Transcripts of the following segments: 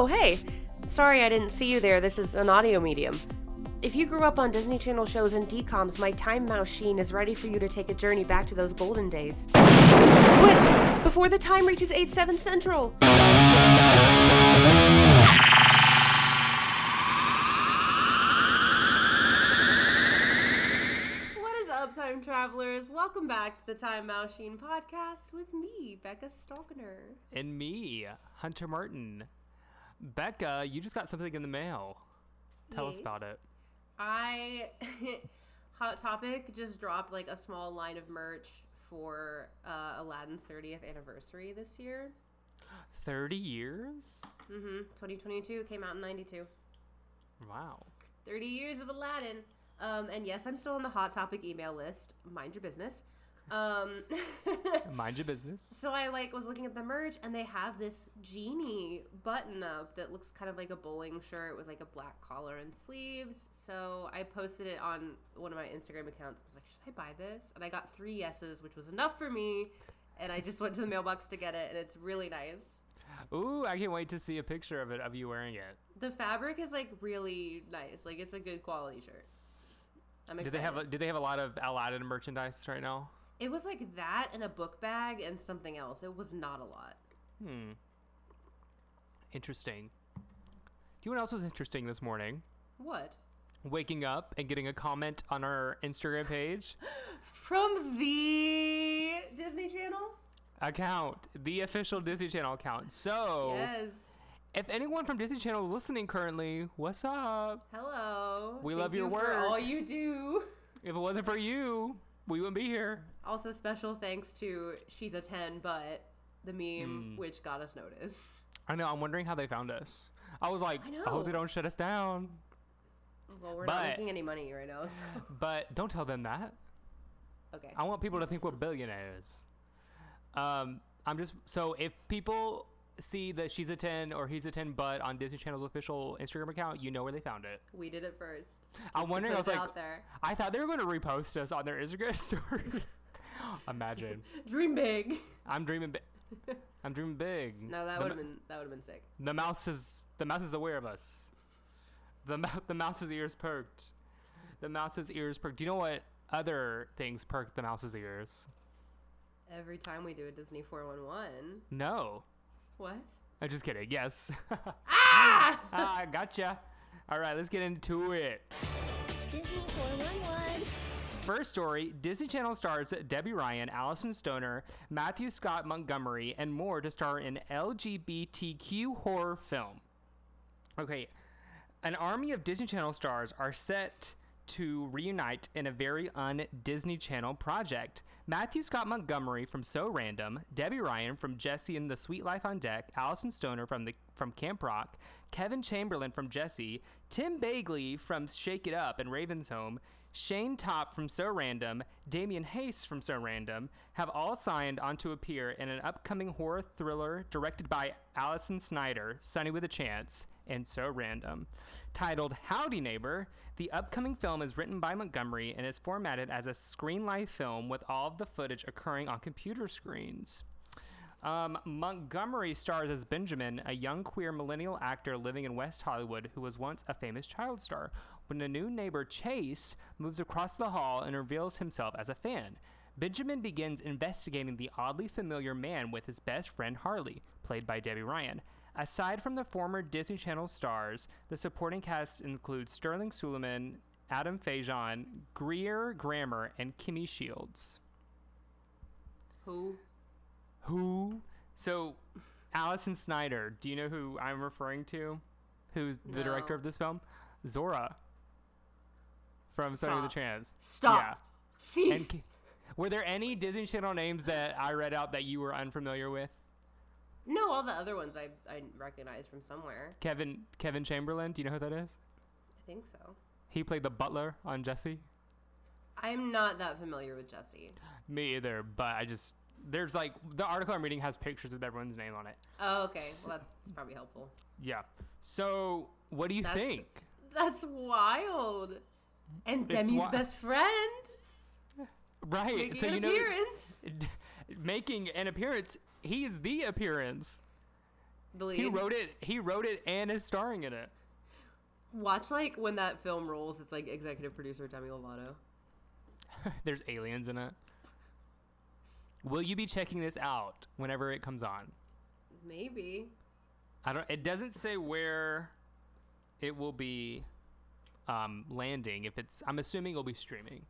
Oh, hey! Sorry I didn't see you there. This is an audio medium. If you grew up on Disney Channel shows and DCOMs, my Time Mouse Sheen is ready for you to take a journey back to those golden days. Quick! Before the time reaches 8 7 Central! What is up, time travelers? Welcome back to the Time Mouse Sheen podcast with me, Becca Stalkner. And me, Hunter Martin. Becca, you just got something in the mail. Tell us about it. I Hot Topic just dropped like a small line of merch for uh, Aladdin's 30th anniversary this year. 30 years? Mm-hmm. 2022 came out in 92. Wow. 30 years of Aladdin. Um, and yes, I'm still on the Hot Topic email list. Mind your business. Um, Mind your business. so I like was looking at the merch, and they have this genie button up that looks kind of like a bowling shirt with like a black collar and sleeves. So I posted it on one of my Instagram accounts. I was like, should I buy this? And I got three yeses, which was enough for me. And I just went to the mailbox to get it, and it's really nice. Ooh, I can't wait to see a picture of it, of you wearing it. The fabric is like really nice. Like it's a good quality shirt. I'm excited. Do they have a, do they have a lot of Aladdin merchandise right now? It was like that and a book bag and something else. It was not a lot. Hmm. Interesting. Do you know what else was interesting this morning? What? Waking up and getting a comment on our Instagram page From the Disney Channel? account, the official Disney Channel account. So, Yes. if anyone from Disney Channel is listening currently, what's up? Hello. We Thank love your you for work. all you do. If it wasn't for you, we wouldn't be here. Also, special thanks to She's a 10, but the meme Hmm. which got us noticed. I know. I'm wondering how they found us. I was like, I I, hope they don't shut us down. Well, we're not making any money right now, so. But don't tell them that. Okay. I want people to think we're billionaires. Um, I'm just so if people see that she's a 10 or he's a 10 but on Disney Channel's official Instagram account, you know where they found it. We did it first. I'm wondering, I was like-. I thought they were going to repost us on their Instagram story. Imagine. Dream big. I'm dreaming big. I'm dreaming big. No, that would have been that would have been sick. The mouse is the mouse is aware of us. The the mouse's ears perked. The mouse's ears perked. Do you know what other things perk the mouse's ears? Every time we do a Disney 411. No. What? I'm just kidding. Yes. Ah! ah, gotcha. All right, let's get into it. Disney 411. First story Disney Channel stars Debby Ryan, Alyson Stoner, Matthew Scott Montgomery, and more to star in LGBTQ horror film. Okay, an army of Disney Channel stars are set to reunite in a very un Disney Channel project. Matthew Scott Montgomery from So Random, Debby Ryan from Jessie and the Sweet Life on Deck, Alyson Stoner from the from Camp Rock, Kevin Chamberlin from Jessie, Tim Bagley from Shake It Up and Raven's Home, Shayne Topp from So Random, Damien Haas from So Random have all signed on to appear in an upcoming horror thriller directed by Allisyn Snyder, Sonny with a Chance, and So Random. Titled Howdy Neighbor, the upcoming film is written by Montgomery and is formatted as a screen life film with all of the footage occurring on computer screens. Um, Montgomery stars as Benjamin, a young queer millennial actor living in West Hollywood who was once a famous child star. When a new neighbor, Chase, moves across the hall and reveals himself as a fan, Benjamin begins investigating the oddly familiar man with his best friend Harley, played by Debby Ryan. Aside from the former Disney Channel stars, the supporting cast includes Sterling Sulieman, Adam Faison, Greer Grammer, and Kimmy Shields. Who? Who? So, Allisyn Snyder. Do you know who I'm referring to? Who's the director of this film? Zora. From Sonny with a Stop. Stop. Yeah. Cease. And were there any Disney Channel names that I read out that you were unfamiliar with? No, all the other ones I I recognize from somewhere. Kevin Kevin Chamberlin. Do you know who that is? I think so. He played the butler on Jessie. I'm not that familiar with Jessie. Me either, but I just there's like the article I'm reading has pictures with everyone's name on it. Oh, okay. Well, that's probably helpful. Yeah. So, what do you That's- think? That's wild. And Demi's wi- best friend Right. making so an you know appearance. making an appearance. He is the appearance. The lead. He wrote it. He wrote it and is starring in it. Watch like when that film rolls. It's like executive producer Demi Lovato. There's aliens in it. Will you be checking this out whenever it comes on? Maybe. I don't. It doesn't say where it will be um, landing. If it's, I'm assuming it'll be streaming.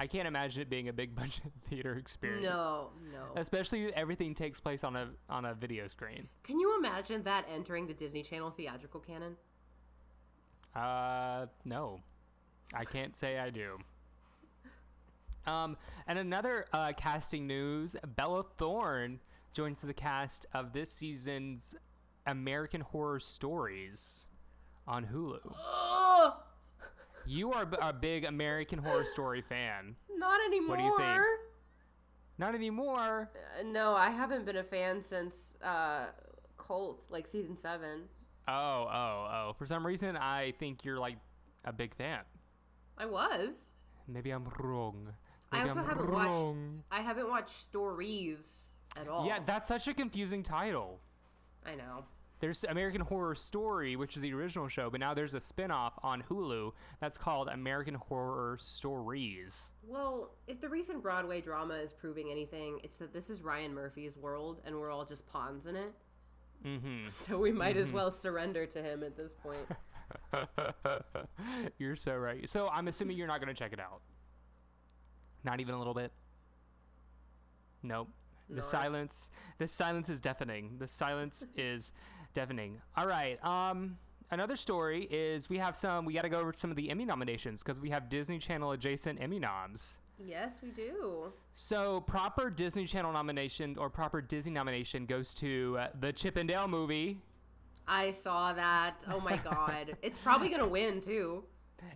I can't imagine it being a big budget theater experience. No, no. Especially everything takes place on a on a video screen. Can you imagine that entering the Disney Channel theatrical canon? Uh, no, I can't say I do. Um, and another uh, casting news: Bella Thorne joins the cast of this season's American Horror Stories on Hulu. Oh, You are b- a big American Horror Story fan. not anymore. What do you think? Not anymore. Uh, no, I haven't been a fan since uh, Cult, like season seven. Oh, oh, oh. For some reason, I think you're like a big fan. I was. Maybe I'm wrong. I Maybe also I'm haven't watched. wrong. I haven't watched stories at all. Yeah, that's such a confusing title. I know. There's American Horror Story, which is the original show, but now there's a spin-off on Hulu that's called American Horror Stories. Well, if the recent Broadway drama is proving anything, it's that this is Ryan Murphy's world, and we're all just pawns in it. Mm-hmm. So we might as well surrender to him at this point. you're so right. So I'm assuming you're not going to check it out. Not even a little bit. Nope. The No. silence. The silence is deafening. The silence is deafening. All right. Um. Another story is we have some. We got to go over some of the Emmy nominations because we have Disney Channel adjacent Emmy noms. yes, we do. So proper Disney Channel nomination or proper Disney nomination goes to uh, the Chip and Dale movie. I saw that. Oh my god. it's probably going to win, too.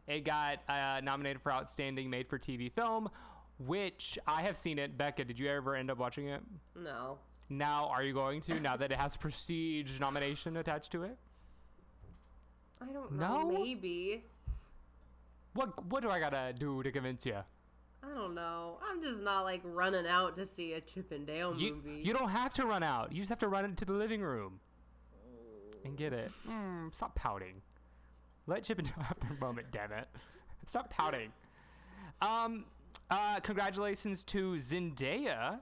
It got uh, nominated for Outstanding Made for TV Film, which I have seen it. Becca, did you ever end up watching it? No. Now, are you going to? Now that it has prestige nomination attached to it? I don't know. No? Maybe. What What do I gotta do to convince you? I don't know. I'm just not like running out to see a Chip and Dale You movie. you don't have to run out. You just have to run into the living room and get it. Mm, stop pouting. Let Chip and Dale have their moment, damn it. Stop pouting. Um, uh, congratulations to Zendaya.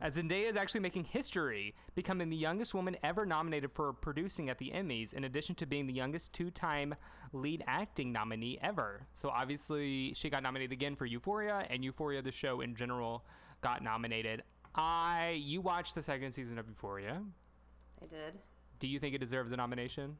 As Zendaya is actually making history, becoming the youngest woman ever nominated for producing at the Emmys, in addition to being the youngest two time lead acting nominee ever. So, obviously, she got nominated again for Euphoria, and Euphoria, the show in general, got nominated. I, you watched the second season of Euphoria. I did. Do you think it deserved the nomination?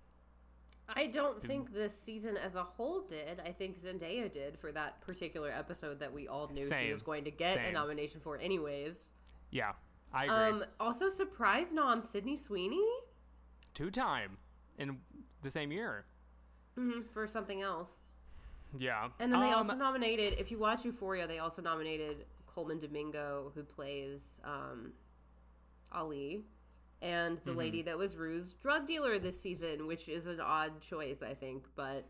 I don't think this season as a whole did. I think Zendaya did for that particular episode that we all knew she was going to get a nomination for, anyways. Yeah, I agree. Um, also, surprise nom Sydney Sweeney Two time in the same year. hmm for something else. Yeah. And then they Um, also nominated, if you watch Euphoria, they also nominated Colman Domingo, who plays um, Ali, and Mm-hmm. the lady that was Rue's drug dealer this season, which is an odd choice, I think. But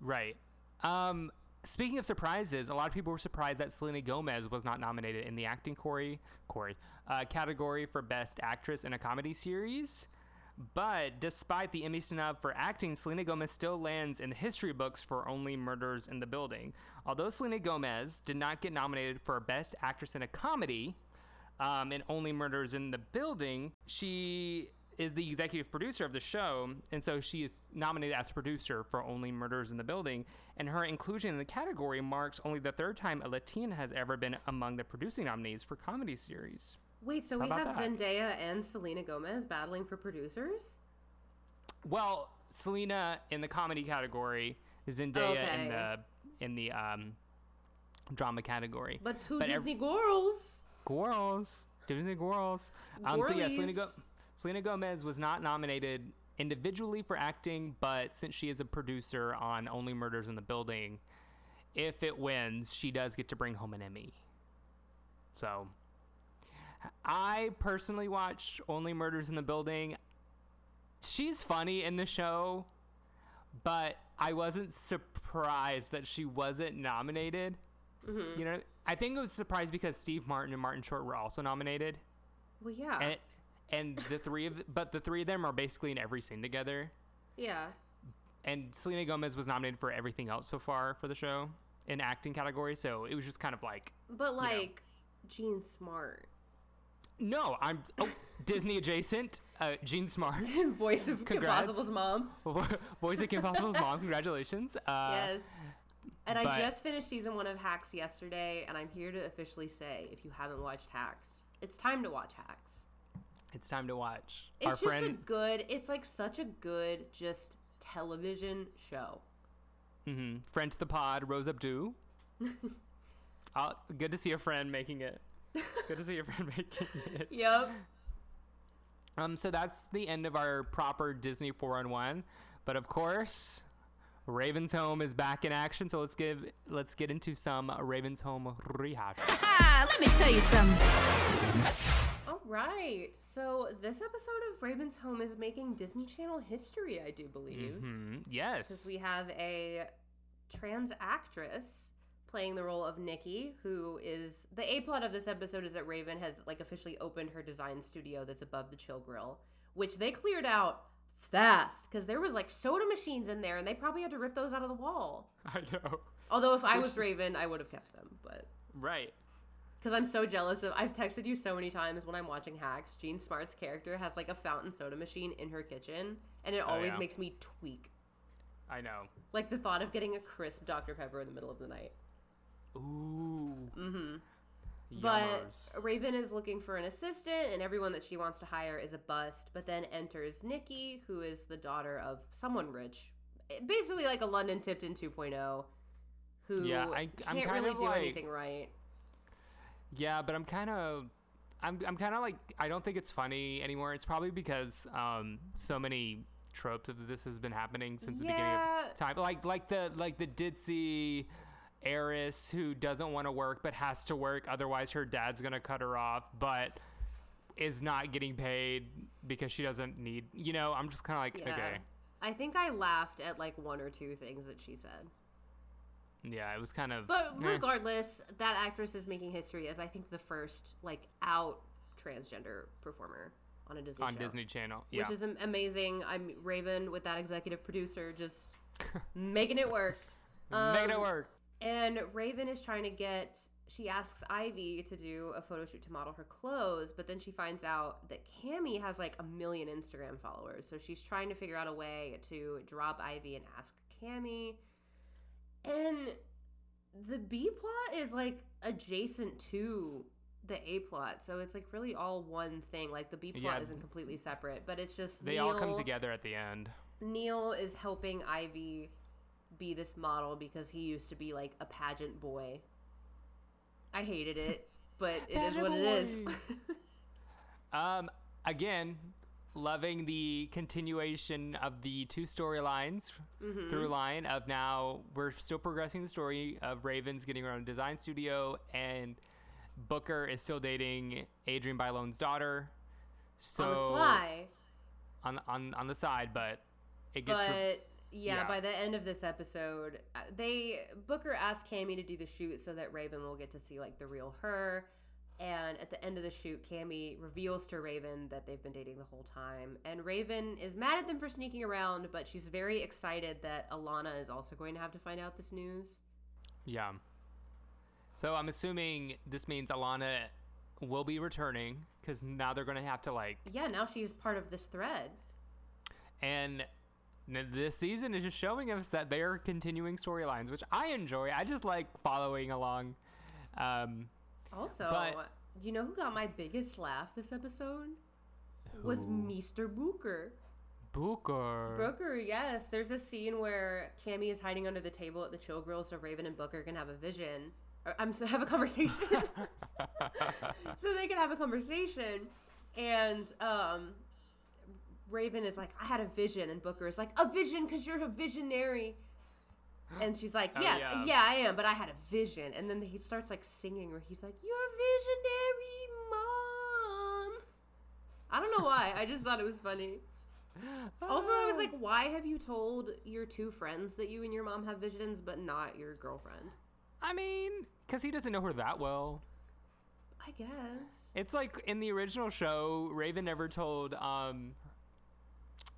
Right. Um, speaking of surprises, a lot of people were surprised that Selena Gomez was not nominated in the acting Corey, Corey uh, category for Best Actress in a Comedy Series. But despite the Emmy snub for acting, Selena Gomez still lands in the history books for Only Murders in the Building. Although Selena Gomez did not get nominated for Best Actress in a Comedy um, in Only Murders in the Building, she is the executive producer of the show, and so she is nominated as producer for Only Murders in the Building. And her inclusion in the category marks only the third time a Latina has ever been among the producing nominees for comedy series. wait, so How we have that? Zendaya and Selena Gomez battling for producers? Well, Selena in the comedy category, Zendaya in the in the um, drama category. But two But ev- Disney girls. Girls, Disney girls. Um, so yeah, Selena, Go- Girlies. Selena Gomez was not nominated individually for acting, but since she is a producer on Only Murders in the Building, if it wins, she does get to bring home an Emmy. So, I personally watch Only Murders in the Building. She's funny in the show, but I wasn't surprised that she wasn't nominated. Mm-hmm. You know, I think it was surprised because Steve Martin and Martin Short were also nominated, Well, yeah. and and the three of but the three of them are basically in every scene together. Yeah. And Selena Gomez was nominated for everything else so far for the show in acting category, so it was just kind of like But like Jean Smart. no, I'm oh, Disney adjacent. Uh, Jean Smart, Voice of Kim Congrats. Possible's mom. voice of Kim Possible's mom. Congratulations. Uh, yes. And I just finished season one of Hacks yesterday, and I'm here to officially say if you haven't watched Hacks, it's time to watch Hacks. It's time to watch. It's Our just friend, a good, it's like such a good, just television show. Mm-hmm. friend to the pod, Rose Abdoo. uh, good to see a friend making it. Good to see your friend making it. Yep. Um, so that's the end of our proper Disney four on one. But of course, Raven's Home is back in action. So let's give let's get into some Raven's Home rehash. Ah, let me tell you something. Right. So this episode of Raven's Home is making Disney Channel history, I do believe. hmm Because Yes. we have a trans actress playing the role of Nikki, who is the A plot of this episode is that Raven has like officially opened her design studio that's above the chill grill, which they cleared out fast because there was like soda machines in there and they probably had to rip those out of the wall. I know. Although if I was Raven, I would have kept them, but Right. Because I'm so jealous of. I've texted you so many times when I'm watching Hacks. Jean Smart's character has like a fountain soda machine in her kitchen, and it Oh, always yeah. makes me tweak. I know. Like the thought of getting a crisp Dr Pepper in the middle of the night. Ooh. Mm-hmm. Yummers. But Raven is looking for an assistant, and everyone that she wants to hire is a bust. But then enters Nikki, who is the daughter of someone rich, basically like a London Tipton 2.0, who Yeah, I- I'm can't really do like- anything right. Yeah, but I'm kind of, I'm, I'm kind of like, I don't think it's funny anymore. It's probably because um, so many tropes of this has been happening since the beginning of time. Like, like the, like the ditzy heiress who doesn't want to work but has to work, otherwise her dad's gonna cut her off, but is not getting paid because she doesn't need. You know, I'm just kind of like, Yeah. okay, I think I laughed at like one or two things that she said. Yeah, it was kind of. But eh. regardless, that actress is making history as I think the first like out transgender performer on a Disney on show. Disney Channel, yeah, which is amazing. I'm Raven with that executive producer just making it work. making it Um, work. And Raven is trying to get. She asks Ivy to do a photo shoot to model her clothes, but then she finds out that Cami has like a million Instagram followers. So she's trying to figure out a way to drop Ivy and ask Cami. And the B plot is like adjacent to the A plot, so it's like really all one thing. Like the B plot Yeah. isn't completely separate, but it's just They all come together at the end. Neil is helping Ivy be this model because he used to be like a pageant boy. I hated it, but it is Pageant what it is. Um, again, loving the continuation of the two storylines Mm-hmm. through line of now we're still progressing the story of Ravens getting her own design studio and Booker is still dating Adrienne Bailon's daughter. So on the sly. on on on the side, but it gets But re- yeah, yeah. by the end of this episode, uh, they Booker asked Cammy to do the shoot so that Raven will get to see like the real her. And at the end of the shoot, Cammy reveals to Raven that they've been dating the whole time. And Raven is mad at them for sneaking around, but she's very excited that Alana is also going to have to find out this news. yeah. So I'm assuming this means Alana will be returning because now they're gonna have to like Yeah, now she's part of this thread. And this season is just showing us that they are continuing storylines, which I enjoy. I just like following along. Um, Also, But- do you know who got my biggest laugh this episode? Was who- Mr. Booker. Booker. Booker, yes. There's a scene where Cammy is hiding under the table at the Chill Grill, so Raven and Booker can have a vision. Or, I'm so have a conversation. so they can have a conversation, and um, Raven is like, "I had a vision," and Booker is like, "A vision, because you're a visionary." And she's like, Oh, yeah, yeah. yeah, I am, but I had a vision. And then he starts like singing, where he's like, "You're visionary, mom." I don't know why. I just thought it was funny. Also, I was like, why have you told your two friends that you and your mom have visions, but not your girlfriend? I mean, because he doesn't know her that well. I guess. It's like in the original show, Raven never told um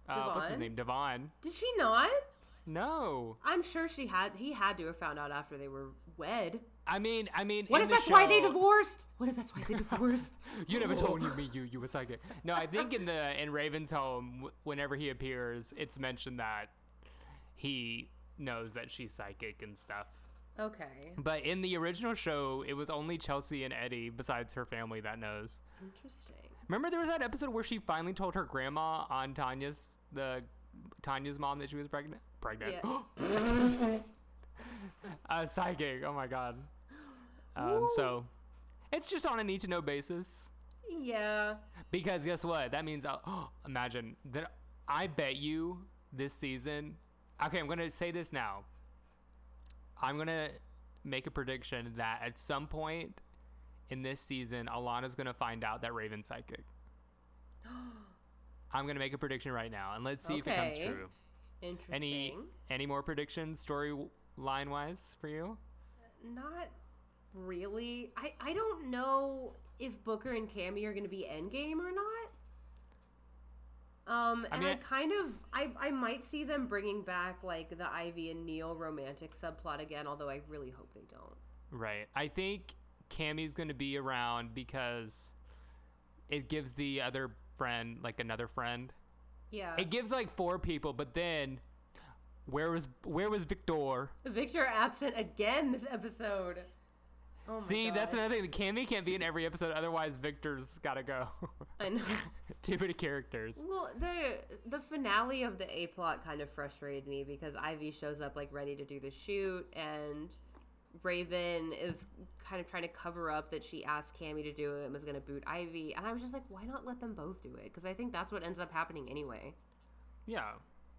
uh, what's his name? Devon. Did she not? No. I'm sure she had. He had to have found out after they were wed. I mean, I mean, What if that's why they divorced? What if that's why they divorced? You never told me you you were psychic. No, I think in the in Raven's home, whenever he appears, it's mentioned that he knows that she's psychic and stuff. okay, But in the original show, it was only Chelsea and Eddie, besides her family, that knows. interesting. Remember, there was that episode where she finally told her grandma on Tanya's the Tanya's mom that she was pregnant. Pregnant. Yeah. uh, psychic. Oh my god. Um, so it's just on a need to know basis. yeah. Because guess what? That means I'll imagine that I bet you this season. Okay, I'm gonna say this now. I'm gonna make a prediction that at some point in this season, Alana's gonna find out that Raven's psychic. I'm gonna make a prediction right now, and let's see if it comes true. Interesting. Any any more predictions, storyline wise, for you? Not really. I I don't know if Booker and Cammy are going to be Endgame or not. Um, and I, mean, I- kind of I I might see them bringing back like the Ivy and Neil romantic subplot again, although I really hope they don't. Right. I think Cammy's going to be around because it gives the other friend like another friend. Yeah. It gives like four people, but then where was where was Victor? Victor absent again this episode. Oh my See, that's another thing. Cammy can't be in every episode, otherwise Victor's got to go. I know. Too many characters. Well, the the finale of the A plot kind of frustrated me because Ivy shows up like ready to do the shoot, and Raven is kind of trying to cover up that she asked Cammy to do it and was going to boot Ivy, and I was just like, why not let them both do it? Because I think that's what ends up happening anyway. Yeah.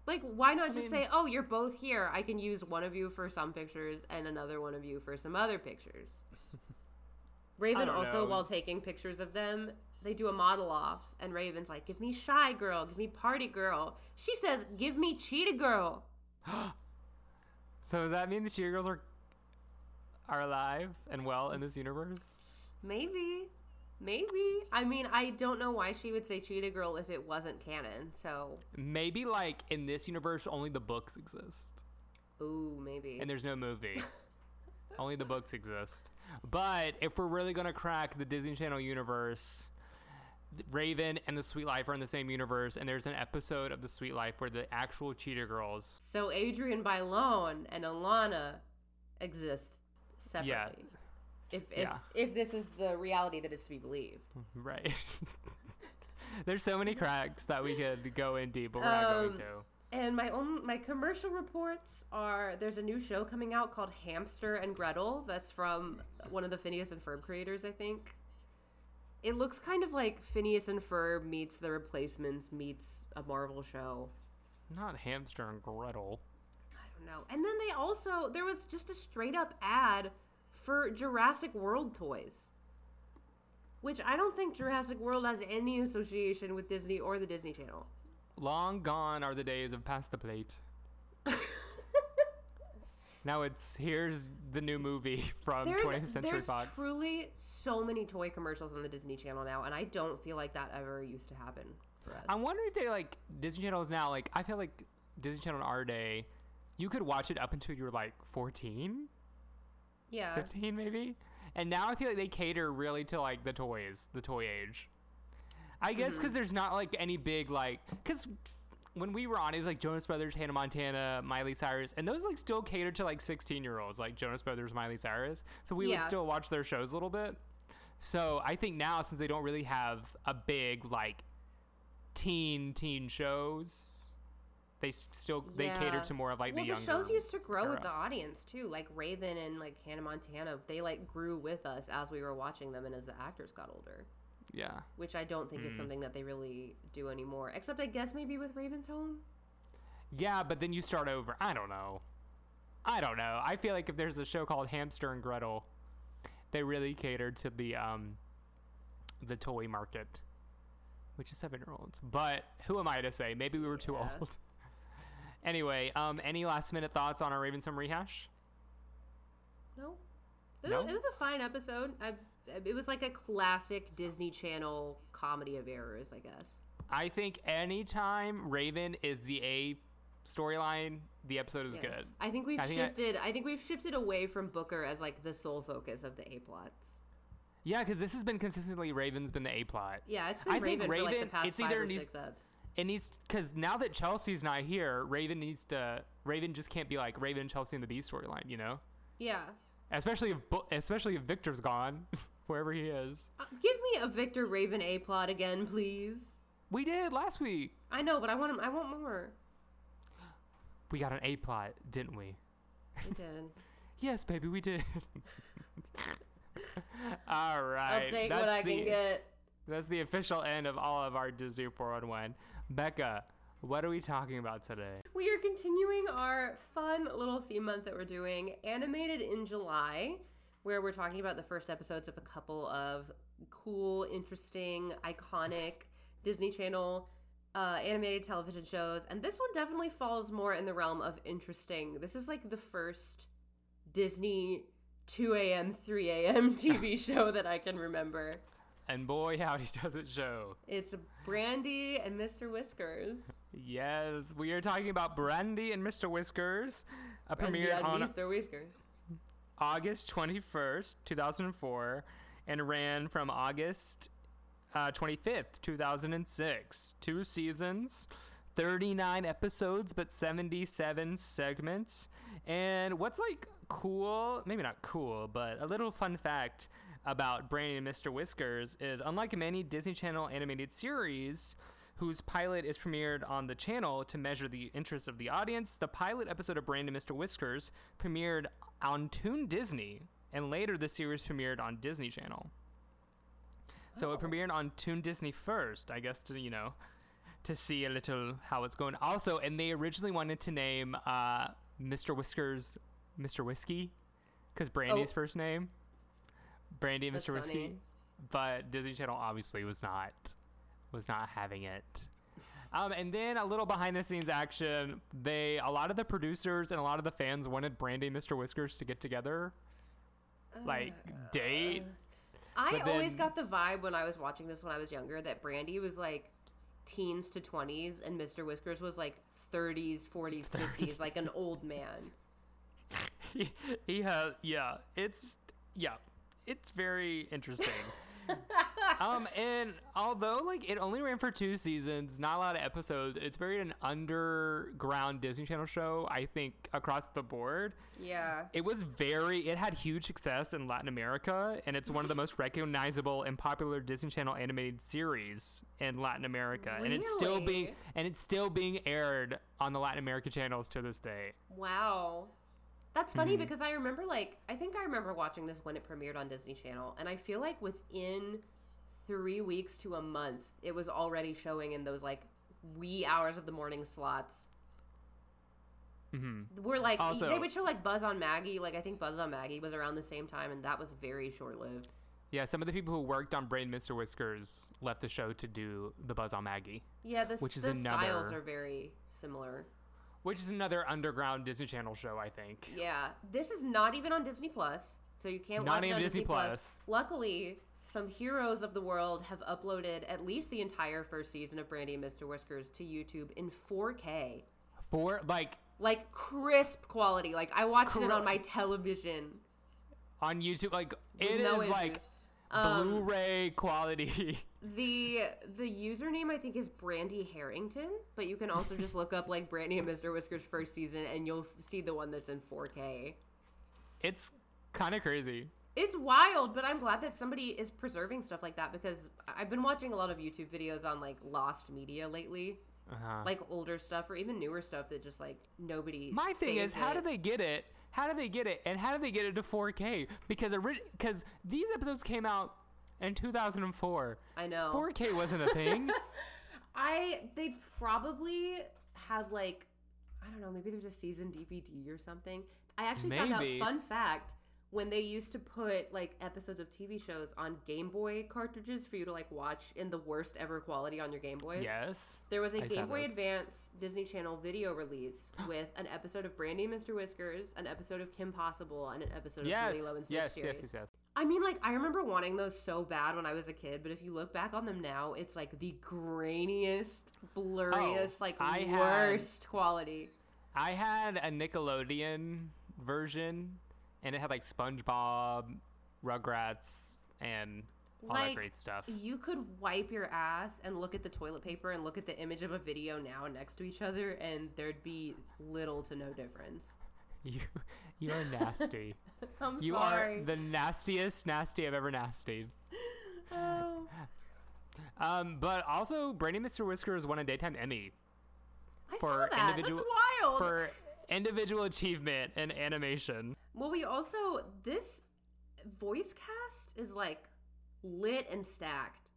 Like, why not just mean- say, oh, you're both here. I can use one of you for some pictures and another one of you for some other pictures. Raven also, know. while taking pictures of them, they do a model off, and Raven's like, give me shy girl, give me party girl. She says, give me cheetah girl. So does that mean the Cheetah Girls are are alive and well in this universe? Maybe. Maybe. I mean, I don't know why she would say cheetah girl if it wasn't canon, so. Maybe like in this universe only the books exist. Ooh, maybe. and there's no movie. Only the books exist. But if we're really gonna crack the Disney Channel universe, Raven and the Sweet Life are in the same universe, and there's an episode of the Sweet Life where the actual Cheetah Girls. So Adrienne Bailon and Alana exist separately. If if Yeah. if this is the reality that is to be believed. Right. there's so many cracks that we could go in deep, but we're not going Um, to. And my own my commercial reports are there's a new show coming out called Hamster and Gretel that's from one of the Phineas and Ferb creators, I think. It looks kind of like Phineas and Ferb meets The Replacements meets a Marvel show. Not Hamster and Gretel. Don't know. And then they also there was just a straight up ad for Jurassic World toys. Which I don't think Jurassic World has any association with Disney or the Disney Channel. Long gone are the days of pass the plate. now it's here's the new movie from 20th There's, Century there's Fox. truly so many toy commercials on the Disney Channel now, and I don't feel like that ever used to happen for us. I'm wondering if they like Disney Channel is now like I feel like Disney Channel in our day, you could watch it up until you were like 14, yeah. 15 maybe, and now I feel like they cater really to like the toys, the toy age. I guess Mm-hmm. because there's not like any big like because when we were on it was like Jonas Brothers, Hannah Montana, Miley Cyrus, and those like still cater to like 16 year olds like Jonas Brothers, Miley Cyrus. So we would still watch their shows a little bit. So I think now since they don't really have a big like teen teen shows, they still they cater to more of like well, the the, shows used to grow with the audience too. Like Raven and like Hannah Montana, they like grew with us as we were watching them and as the actors got older. yeah. Which I don't think is Mm. something that they really do anymore. Except I guess maybe with Raven's Home. Yeah, but then you start over. I don't know. I don't know. I feel like if there's a show called Hamster and Gretel, they really cater to the um the toy market, which is seven year olds. But who am I to say? Maybe we were too Yeah. old. Anyway, um, any last minute thoughts on our Ravens Home rehash? No. It, No? it was a fine episode. I it was like a classic Disney Channel comedy of errors, I guess. I think anytime Raven is the A storyline, the episode is Yes. good. I think we've I think shifted. I, think we've shifted away from Booker as like the sole focus of the A plots. Yeah, because this has been consistently Raven's been the A plot. Yeah, it's been I think Raven, for like the past it's five either or needs- six eps. It needs because now that Chelsea's not here, Raven needs to. Raven just can't be like Raven and Chelsea in the B storyline, you know. Yeah. Especially if especially if Victor's gone, wherever he is. Uh, give me a Victor Raven A plot again, please. We did last week. I know, but I want him. I want more. We got an A plot, didn't we? I did. Yes, baby, we did. All right. I'll take that's what I the, can get. That's the official end of all of our Disney 411. Becca, what are we talking about today? We are continuing our fun little theme month that we're doing, animated in July, where we're talking about the first episodes of a couple of cool, interesting, iconic Disney Channel uh, animated television shows. And this one definitely falls more in the realm of interesting. This is like the first Disney 2 a.m., 3 a.m. TV show that I can remember. And boy, howdy does it show. It's Brandy and Mr. Whiskers. Yes, we are talking about Brandy and Mr. Whiskers, a Brandy premiere on Mr. Whiskers. August 21st, 2004, and ran from August uh, 25th, 2006. Two seasons, 39 episodes, but 77 segments. And what's like cool, maybe not cool, but a little fun fact about Brandy and Mr. Whiskers is unlike many Disney Channel animated series, whose pilot is premiered on the channel to measure the interest of the audience, the pilot episode of Brandy and Mr. Whiskers premiered on Toon Disney, and later the series premiered on Disney Channel. So it Oh. premiered on Toon Disney first, I guess, to, you know, to see a little how it's going. Also, and they originally wanted to name uh, Mr. Whiskers Mr. Whiskey, because Brandy's Oh. first name. Brandy and That's Mr. Whiskey. funny. But Disney Channel obviously was not was not having it. Um, and then a little behind the scenes action. They a lot of the producers and a lot of the fans wanted Brandy and Mr. Whiskers to get together, like date. I But always got the vibe when I was watching this when I was younger that Brandy was like teens to 20s and Mr. Whiskers was like 30s, 40s, 50s, like an old man. he, he has yeah it's yeah it's very interesting um and although like it only ran for two seasons not a lot of episodes it's very an underground disney channel show i think across the board Yeah. it was very it had huge success in latin america and it's one of the most recognizable and popular disney channel animated series in latin america really? and it's still being and it's still being aired on the latin american channels to this day Wow. That's funny Mm-hmm. because I remember like I think I remember watching this when it premiered on Disney Channel and I feel like within 3 weeks to a month it was already showing in those like wee hours of the morning slots. mm-hmm. We're like Also- they would show like Buzz on Maggie, like I think Buzz on Maggie was around the same time and that was very short-lived. Yeah, some of the people who worked on Brain Mr. Whiskers left the show to do the Buzz on Maggie, Yeah, the, Which is the styles another- are very similar. Which is another underground Disney Channel show, I think. Yeah, this is not even on Disney Plus, so you can't Not watch it even on Disney Disney Plus. Plus. Luckily, some heroes of the world have uploaded at least the entire first season of Brandy and Mr. Whiskers to YouTube in 4K, For like like crisp quality. Like I watched it on my television. on YouTube, like it is no like issues. Um, Blu-ray quality. The the username I think is Brandy Harrington, but you can also just look up like Brandy and Mr. Whiskers first season, and you'll see the one that's in 4K. it's kind of crazy. It's wild, but I'm glad that somebody is preserving stuff like that because I've been watching a lot of YouTube videos on like lost media lately, Uh-huh. like older stuff or even newer stuff that just like nobody. My thing is, saves how it. do they get it? How do they get it? And how do they get it to 4K? Because because these episodes came out in 2004. I know. 4K wasn't a thing. I they probably have like I don't know, maybe there's a season DVD or something. I actually found out fun fact when they used to put like episodes of TV shows on Game Boy cartridges for you to like watch in the worst ever quality on your Game Boys. yes. There was a I Game Boy those. Advance Disney Channel video release with an episode of Brandy and Mr. Whiskers, an episode of Kim Possible, and an episode of Yes. Lilo and Stitch Yes. Yes. series. Yes. Yes. I mean, like, I remember wanting those so bad when I was a kid, but if you look back on them now, it's like the grainiest, blurriest, Oh, like, I had- worst quality. I had a Nickelodeon version, and it had like SpongeBob, Rugrats, and all that great stuff. You could wipe your ass and look at the toilet paper and look at the image of a video now next to each other, and there'd be little to no difference. You, you are nasty. I'm you sorry. are the nastiest nasty I've ever nastied. Oh. Um, but also, Brandy Mr. Whiskers won a daytime Emmy I For saw that. individual- That's wild. for individual achievement in animation. Well, we also this voice cast is like lit and stacked.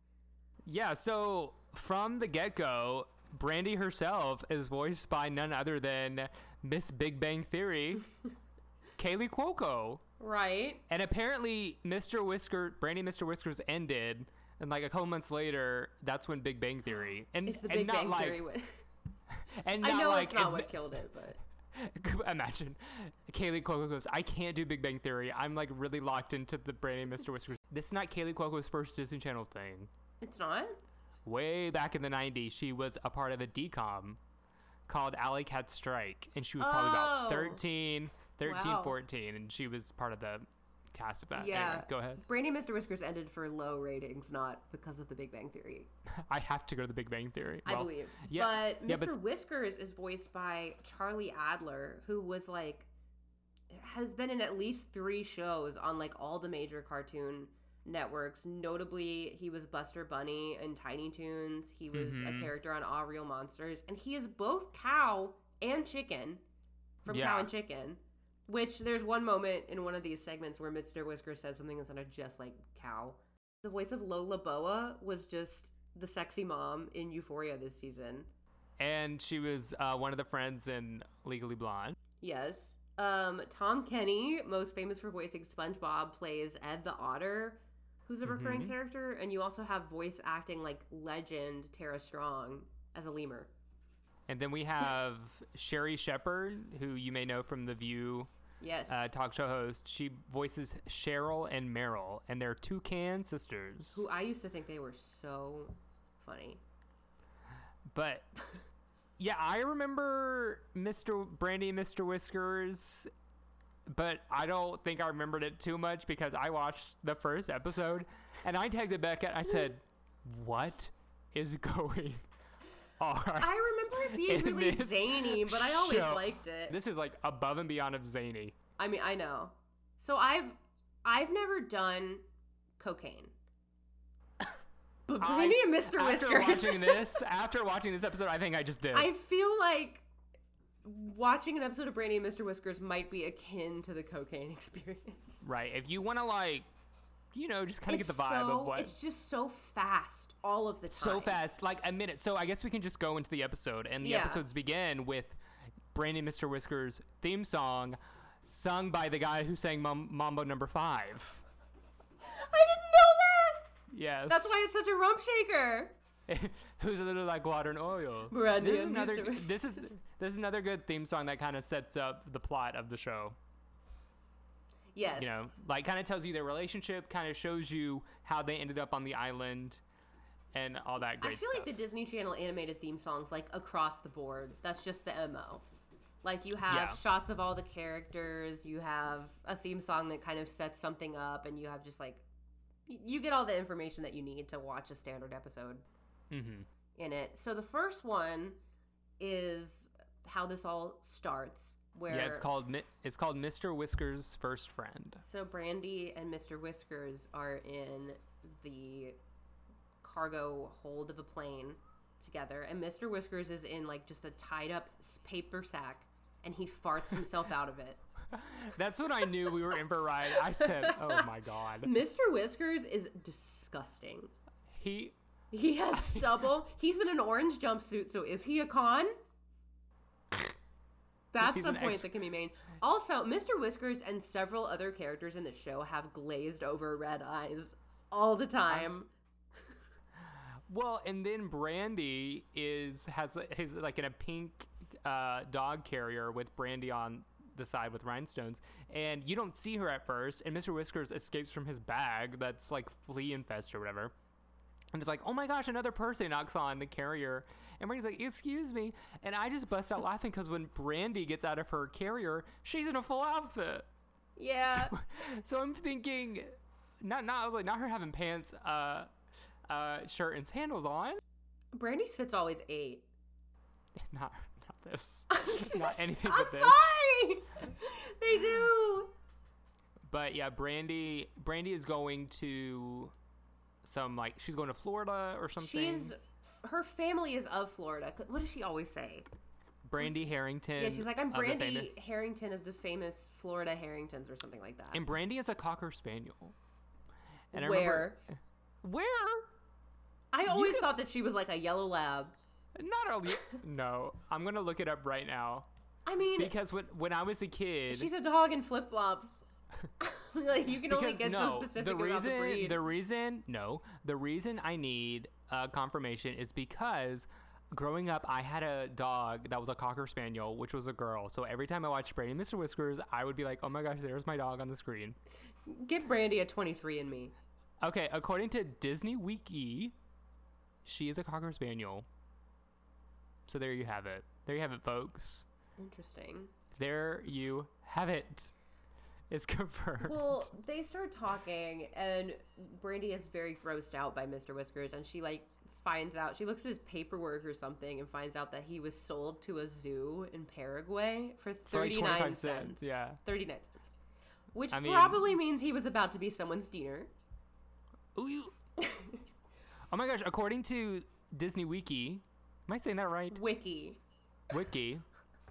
Yeah, so from the get go, Brandy herself is voiced by none other than Miss Big Bang Theory, Kaley Cuoco. Right. And apparently, Mr. Whisker, Brandy Mr. Whiskers ended, and like a couple months later, that's when Big Bang Theory. And, It's the and Big not Bang like, Theory. What, And I know like, it's not and- what killed it, but Imagine Kaley Cuoco goes, I can't do Big Bang Theory. I'm like really locked into the Brandy Mr. Whiskers. This is not Kaley Cuoco's first Disney Channel thing. it's not. Way back in the 90s, she was a part of a DCOM called Alley Cat Strike. And she was probably about Oh. 13, 13, 13, Wow. 14. And she was part of the cast of that. Yeah. Anyway, go ahead. Brandy and Mr. Whiskers ended for low ratings, not because of the Big Bang Theory. I have to go to the Big Bang Theory. I Well, believe. yeah, but yeah, Mr. but- Whiskers is voiced by Charlie Adler, who was like has been in at least three shows on like all the major cartoon networks. Notably, he was Buster Bunny in Tiny Toons. He was Mhm. a character on All Real Monsters, and he is both cow and chicken from Yeah. Cow and Chicken. Which there's one moment in one of these segments where Mr. Whiskers says something that sounded just like cow. The voice of Lola Boa was just the sexy mom in Euphoria this season. And she was uh, one of the friends in Legally Blonde. Yes. Um, Tom Kenny, most famous for voicing SpongeBob, plays Ed the Otter, who's a recurring Mhm. character, and you also have voice acting like legend Tara Strong as a lemur. And then we have Sherri Shepherd, who you may know from The View Yes. uh, talk show host. She voices Cheryl and Meryl, and they're toucan sisters. who I used to think they were so funny. But yeah, I remember Mr. Brandy and Mr. Whiskers, but I don't think I remembered it too much because I watched the first episode and I texted Becca. And I said, "What is going on?" I remember it being really zany, but I always show. liked it. This is like above and beyond of zany. I mean, I know. So I've I've never done cocaine. but I- Mr. After Whiskers. watching this, after watching this episode, I think I just did. I feel like watching an episode of Brandy and Mr. Whiskers might be akin to the cocaine experience. right. If you want to like, you know, just kind of get the vibe so, of what It's just so fast all of the time. so fast, like a minute. So I guess we can just go into the episode, and the Yeah. episodes begin with Brandy and Mr. Whiskers theme song, sung by the guy who sang Mum- Mambo Number Five. I didn't know that. Yes, That's why it's such a rump shaker. who's a little like water and oil. Brandy this is another. This is this is another good theme song that kind of sets up the plot of the show. Yes. You know, like kind of tells you their relationship, kind of shows you how they ended up on the island, and all that great stuff. I feel stuff. like the Disney Channel animated theme songs like across the board. That's just the MO. Like you have Yeah. shots of all the characters, you have a theme song that kind of sets something up and you have just like you get all the information that you need to watch a standard episode mm-hmm. in it. So the first one is how this all starts where Yeah, it's called it's called Mr. Whiskers' first friend. So Brandy and Mr. Whiskers are in the cargo hold of a plane together, and Mr. Whiskers is in like just a tied up paper sack, and he farts himself out of it. That's when I knew we were in for a ride. I said, "Oh my god." Mr. Whiskers is disgusting. He He has stubble. He's in an orange jumpsuit, so is he a con? That's He's a point ex- that can be made. Also, Mr. Whiskers and several other characters in the show have glazed over red eyes all the time. well, and then Brandy is has his like in a pink uh, dog carrier with Brandy on the side with rhinestones, and you don't see her at first. And Mr. Whiskers escapes from his bag that's like flea infested or whatever. And it's like, oh my gosh, another person knocks on the carrier. And Brandy's like, excuse me. And I just bust out laughing because when Brandy gets out of her carrier, she's in a full outfit. Yeah. So I'm thinking, not, not, I was like, not her having pants, uh, uh, shirt and sandals on. Brandy's fit's always eight. Not, not this. not anything I'm this. sorry. they do. But yeah, Brandy, Brandy is going to some like she's going to Florida or something. She's her family is of Florida. What does she always say? Brandy Harrington. Yeah, she's like, I'm Brandy Harrington of the famous Florida Harringtons or something like that. and Brandy is a cocker spaniel. And I Where? remember, where? I always can- thought that she was like a yellow lab. Not a no. I'm gonna look it up right now I mean, because when when I was a kid, she's a dog in flip flops. like you can only because get so specific the about reason the breed. the reason no the reason I need uh, confirmation is because growing up I had a dog that was a cocker spaniel which was a girl so every time I watched Brandy and Mr. Whiskers I would be like oh my gosh there's my dog on the screen Give Brandy a 23 and me. okay according to Disney Wiki she is a cocker spaniel so there you have it there you have it folks Interesting. there you have it it's confirmed Well, they start talking, and Brandy is very grossed out by Mr. Whiskers, and she like finds out. She looks at his paperwork or something, and finds out that he was sold to a zoo in Paraguay for like, thirty nine cents. cents, yeah. thirty nine cents. Which I mean- probably means he was about to be someone's diener. Ooh, you. oh my gosh! According to Disney Wiki, am I saying that right? Wiki. Wiki.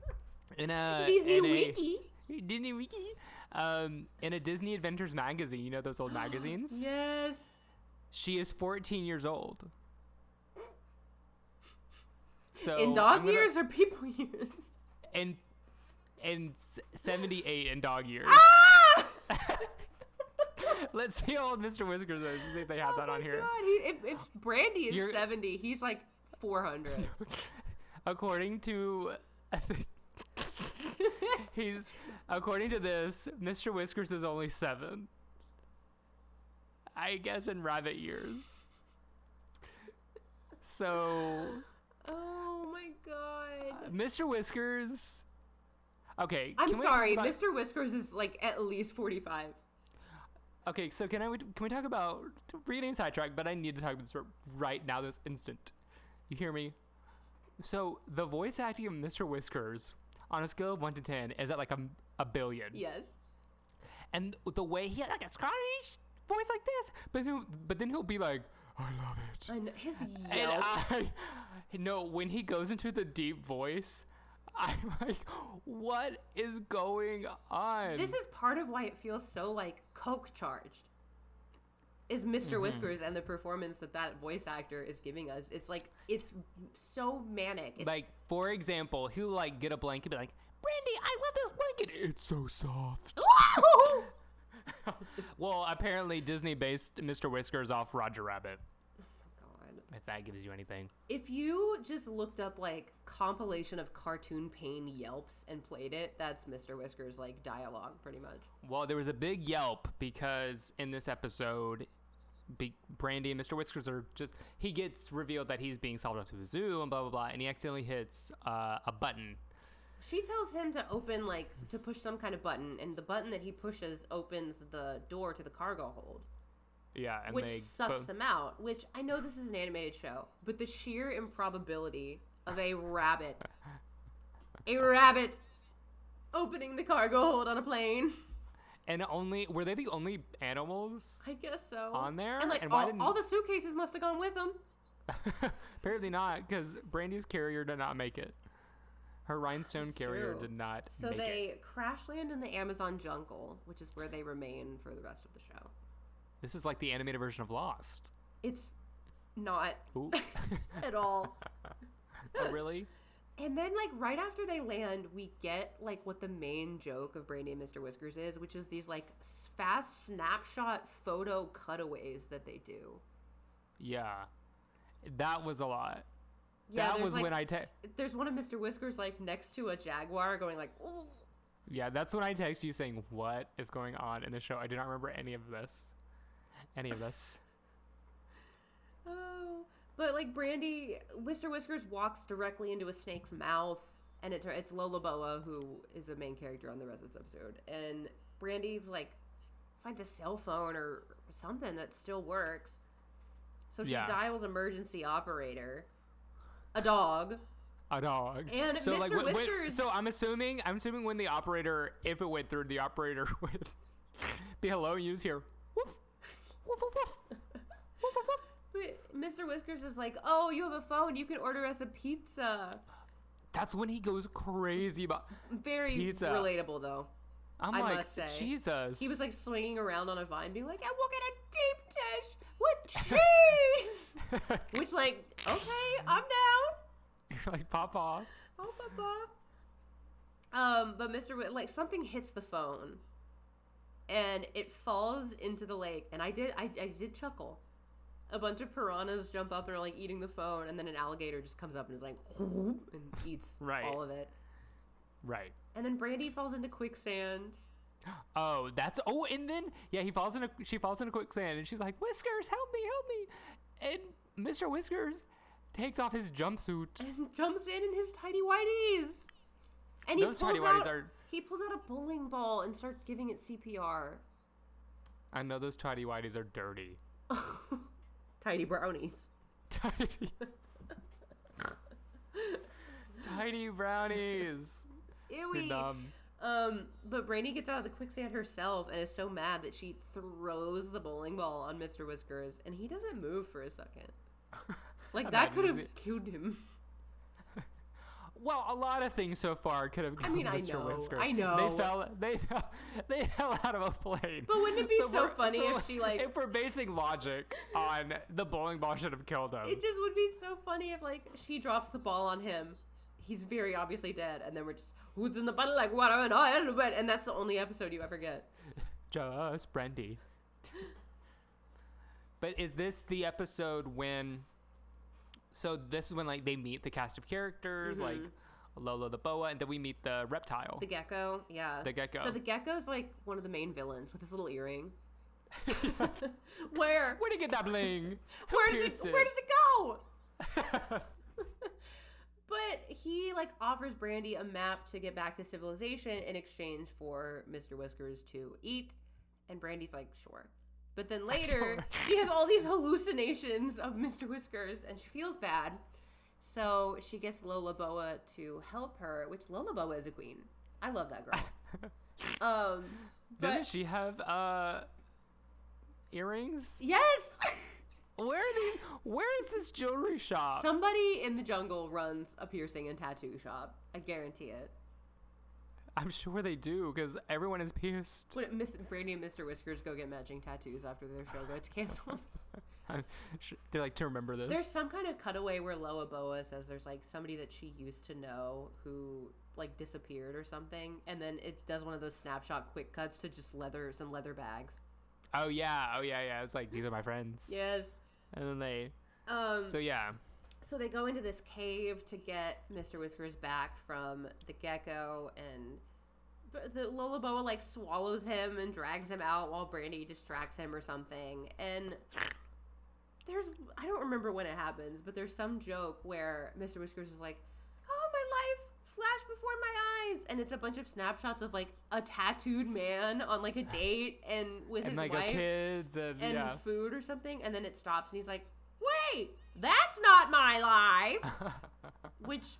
In a Disney in a- Wiki. Disney Wiki. Um, in a Disney Adventures magazine, you know those old magazines. Yes. She is 14 years old. So in dog gonna- years or people years? and and 78 in dog years. ah! Let's see how old Mr. Whiskers is. See if they have Oh that on here. God, he, if, if Brandy is You're- 70, he's like 400. according to he's according to this mr whiskers is only seven i guess in rabbit years so oh my god. Uh, mr whiskers okay I'm can we talk sorry, about- Mr. Whiskers is like at least 45. okay so can i can we talk about reading sidetrack but i need to talk about this right now this instant you hear me so the voice acting of mr whiskers on a scale of 1 to 10 is at like a, a billion Yes. and the way he had like a Scottish voice like this, but then, but then he'll be like, "I love it." I know, his And. I, no, when he goes into the deep voice, I'm like, "What is going on?" this is part of why it feels so like coke charged. Is mister Mm-hmm. Whiskers and the performance that that voice actor is giving us? It's like it's so manic. It's, like, for example, he'll like get a blanket, and be like, "Brandy, I love this blanket. It's so soft." well, apparently Disney based Mr. Whiskers off Roger Rabbit. God. If that gives you anything. If you just looked up like compilation of cartoon pain yelps and played it, that's Mr. Whiskers like dialogue pretty much. Well, there was a big yelp because in this episode, Big Brandy and Mr. Whiskers are just. He gets revealed that he's being sold off to a zoo and blah blah blah, and he accidentally hits uh, a button. She tells him to open like to push some kind of button, and the button that he pushes opens the door to the cargo hold, Yeah, and which they sucks them out. Which I know this is an animated show, but the sheer improbability of a rabbit, a rabbit, opening the cargo hold on a plane. And only were they the only animals? I guess so. On there? and like And all, didn't- all the suitcases must have gone with them. Apparently not, because Brandy's carrier did not make it. Her rhinestone carrier did not So they it. crash land in the Amazon jungle, which is where they remain for the rest of the show. This is like the animated version of Lost. It's not at all. oh, really? And then, like, right after they land, we get, like, what the main joke of Brandy and Mr. Whiskers is, which is these, like, fast snapshot photo cutaways that they do. Yeah. That was a lot. Yeah, that was like, when I te- There's one of Mr. Whiskers, like, next to a jaguar going, like, ooh. Yeah, that's when I text you saying, "What is going on in the show?" I do not remember any of this. Any of this. Oh, but like Brandy, Mr. Whiskers walks directly into a snake's mouth, and it, it's Lola Boa who is a main character on the rest of this episode, and Brandy's like finds a cell phone or something that still works, so she Yeah. dials emergency operator, a dog. A dog. And Mr. when- when- Whiskers- so I'm assuming I'm assuming when the operator, if it went through, the operator would be hello. You just hear woof, woof, woof, woof, woof, woof, woof. But Mr. Whiskers is like, "Oh, you have a phone. You can order us a pizza." That's when he goes crazy about. Very Pizza. relatable though. I'm I like, must say. Jesus. He was like swinging around on a vine, being like, "I will get a deep dish with cheese." Which, like, okay, I'm down. You're like pop off. Oh, papa. Um, but Mr. Like something hits the phone, and it falls into the lake. And I did, I, I did chuckle. A bunch of piranhas jump up and are like eating the phone, and then an alligator just comes up and is like, whoop, and eats Right. all of it. Right. And then Brandy falls into quicksand. Oh, that's oh, and then yeah, he falls in a she falls into quicksand, and she's like, Whiskers, help me, help me, and Mr. Whiskers takes off his jumpsuit. and jumps in in his tidy whities. And he Those pulls whities out, are- he pulls out a bowling ball and starts giving it CPR. I know those tidy whities are dirty. Tidy brownies. Tidy. Tidy brownies. Ewy. Um, but Brandy gets out of the quicksand herself and is so mad that she throws the bowling ball on Mr. Whiskers, and he doesn't move for a second. Like that could have killed him. Well, a lot of things so far could have. I mean, killed I know, Whisker. I know. They fell. They fell. They fell out of a plane. But wouldn't it be so we're- funny if she, like- If we're basing logic on the bowling ball should have killed him. It just would be so funny if like she drops the ball on him. He's very obviously dead, and then we're just who's in the bottle like water and oil, and that's the only episode you ever get. Just Brandy. but is this the episode when? So this is when like they meet the cast of characters, like Lolo the boa, and then we meet the reptile. Mm-hmm. The gecko, yeah. The gecko. So the gecko's like one of the main villains with his little earring. where? Where would he get that bling? Where does it? Where does it go? But he like offers Brandy a map to get back to civilization in exchange for Mr. Whiskers to eat, and Brandy's like, sure. But then later, she has all these hallucinations of Mr. Whiskers, and she feels bad. So she gets Lola Boa to help her, which Lola Boa is a queen. I love that girl. um, Doesn't she have uh earrings? yes, Where are these, Where is this jewelry shop? somebody in the jungle runs a piercing and tattoo shop. I guarantee it. I'm sure they do because everyone is pierced. When Miss Brandy and Mr. Whiskers go get matching tattoos after their show gets canceled. I'm sure- They like to remember this. there's some kind of cutaway where Lola Boa says there's like somebody that she used to know who like disappeared or something, and then it does one of those snapshot quick cuts to just leather some leather bags. oh yeah, oh yeah, yeah. It's like these are my friends. Yes. And then they. Um. So yeah, So they go into this cave to get Mr. Whiskers back from the gecko, and the Lola Boa like swallows him and drags him out while Brandy distracts him or something. And there's I don't remember when it happens, but there's some joke where Mr. Whiskers is like, "Oh, my life flashed before my eyes," and it's a bunch of snapshots of like a tattooed man on like a date and with and his like wife kids and, and yeah. food or something, and then it stops, and he's like, "Wait, that's not my life," which